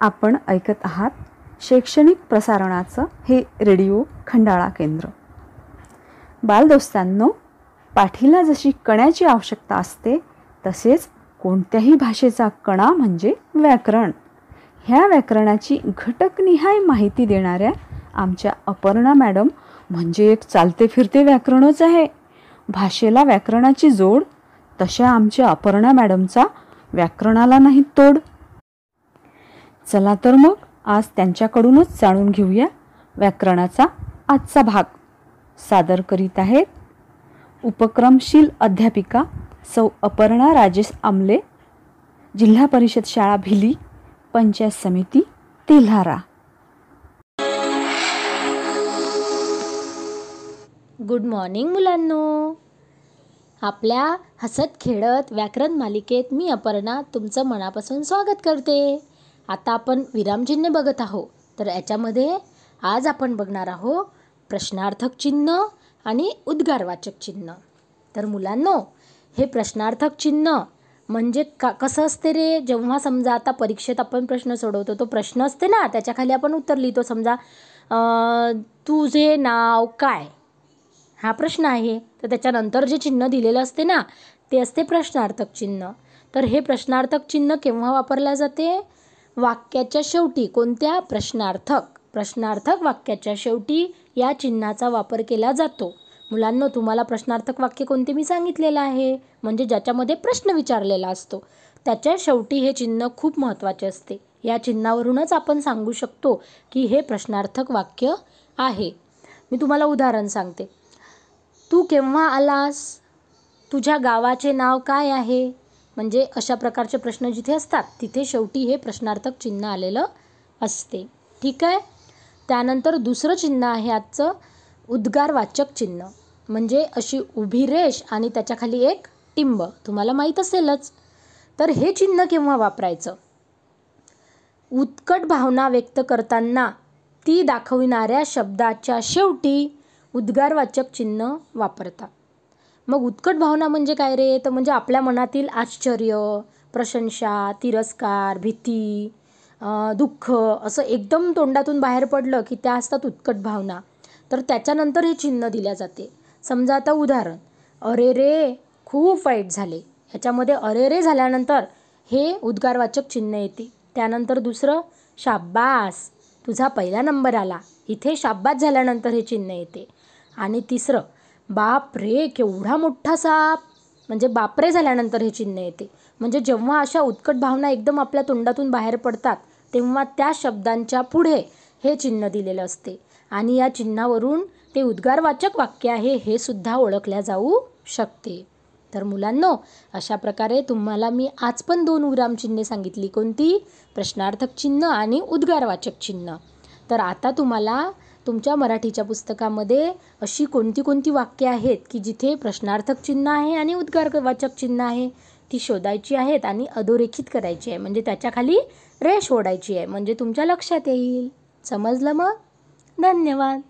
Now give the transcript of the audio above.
आपण ऐकत आहात शैक्षणिक प्रसारणाचं हे रेडिओ खंडाळा केंद्र. बालदोस्तांनो पाठीला जशी कण्याची आवश्यकता असते तसेच कोणत्याही भाषेचा कणा म्हणजे व्याकरण. ह्या व्याकरणाची घटकनिहाय माहिती देणाऱ्या आमच्या अपर्णा मॅडम म्हणजे एक चालते फिरते व्याकरणच आहे. भाषेला व्याकरणाची जोड तशा आमच्या अपर्णा मॅडमचा व्याकरणाला नाही तोड. चला तर मग आज त्यांच्याकडूनच जाणून घेऊया व्याकरणाचा आजचा भाग. सादर करीत आहेत उपक्रमशील अध्यापिका सौ अपर्णा राजेश आमले जिल्हा परिषद शाळा भिली पंचायत समिती तेल्हारा. गुड मॉर्निंग मुलांनो. आपल्या हसत खेळत व्याकरण मालिकेत मी अपर्णा तुमचं मनापासून स्वागत करते. आता आपण विरामचिन्ह बघत आहो. तर याच्यामध्ये आज आपण बघणार आहो प्रश्नार्थक चिन्ह आणि उद्गारवाचक चिन्ह. तर मुलांनो हे प्रश्नार्थक चिन्ह म्हणजे का कसं असते रे? जेव्हा समजा आता परीक्षेत आपण प्रश्न सोडवतो तो प्रश्न असते ना त्याच्याखाली आपण उत्तर लिहितो समजा तुझे नाव काय? हा प्रश्न आहे. तर त्याच्यानंतर जे चिन्ह दिलेलं असते ना ते असते प्रश्नार्थक चिन्ह. तर हे प्रश्नार्थक चिन्ह केव्हा वापरल्या जाते? वाक्याच्या शेवटी कोणत्या? प्रश्नार्थक. प्रश्नार्थक वाक्याच्या शेवटी या चिन्हाचा वापर केला जातो. मुलांनो तुम्हाला प्रश्नार्थक वाक्य कोणते मी सांगितलेलं आहे? म्हणजे ज्याच्यामध्ये प्रश्न विचारलेला असतो. त्याच्या शेवटी हे चिन्ह खूप महत्त्वाचे असते. या चिन्हावरूनच आपण सांगू शकतो की हे प्रश्नार्थक वाक्य आहे. मी तुम्हाला उदाहरण सांगते. तू केव्हा आलास? तुझ्या गावाचे नाव काय आहे? म्हणजे अशा प्रकारचे प्रश्न जिथे असतात तिथे शेवटी हे प्रश्नार्थक चिन्ह आलेलं असते. ठीक आहे? त्यानंतर दुसरं चिन्ह आहे आजचं उद्गारवाचक चिन्ह. म्हणजे अशी उभी रेष आणि त्याच्याखाली एक टिंब. तुम्हाला माहीत असेलच. तर हे चिन्ह केव्हा वापरायचं? उत्कट भावना व्यक्त करताना ती दाखविणाऱ्या शब्दाच्या शेवटी उद्गारवाचक चिन्ह वापरतात. मग उत्कट भावना म्हणजे काय रे? तर म्हणजे आपल्या मनातील आश्चर्य प्रशंसा तिरस्कार भीती दुःख असं एकदम तोंडातून बाहेर पडलं की त्या असतात उत्कट भावना. तर त्याच्यानंतर हे चिन्ह दिल्या जाते. समजा आता उदाहरण अरे रे खूप वाईट झाले. ह्याच्यामध्ये अरे रे झाल्यानंतर हे उद्गारवाचक चिन्ह येते. त्यानंतर दुसरं शाब्बास तुझा पहिला नंबर आला. इथे शाब्बास झाल्यानंतर हे चिन्ह येते. आणि तिसरं बाप रे केवढा मोठा साप. म्हणजे बापरे झाल्यानंतर हे चिन्ह येते. म्हणजे जेव्हा अशा उत्कट भावना एकदम आपल्या तोंडातून बाहेर पडतात तेव्हा त्या शब्दांच्या पुढे हे चिन्ह दिलेलं असते. आणि या चिन्हावरून ते उद्गारवाचक वाक्य आहे हे सुद्धा ओळखल्या जाऊ शकते. तर मुलांनो अशा प्रकारे तुम्हाला मी आज पण दोन विरामचिन्हे सांगितली. कोणती? प्रश्नार्थक चिन्ह आणि उद्गारवाचक चिन्ह. तर आता तुम्हाला तुमच्या मराठीच्या पुस्तकामध्ये अशी कोणती कोणती वाक्य आहेत की जिथे प्रश्नार्थक चिन्ह आहे आणि उद्गारवाचक चिन्ह आहे? ती शोधायची आहेत आणि अधोरेखित करायची आहे. म्हणजे त्याच्याखाली रेष ओढायची आहे. म्हणजे तुमच्या लक्षात येईल. समजलं मग? धन्यवाद.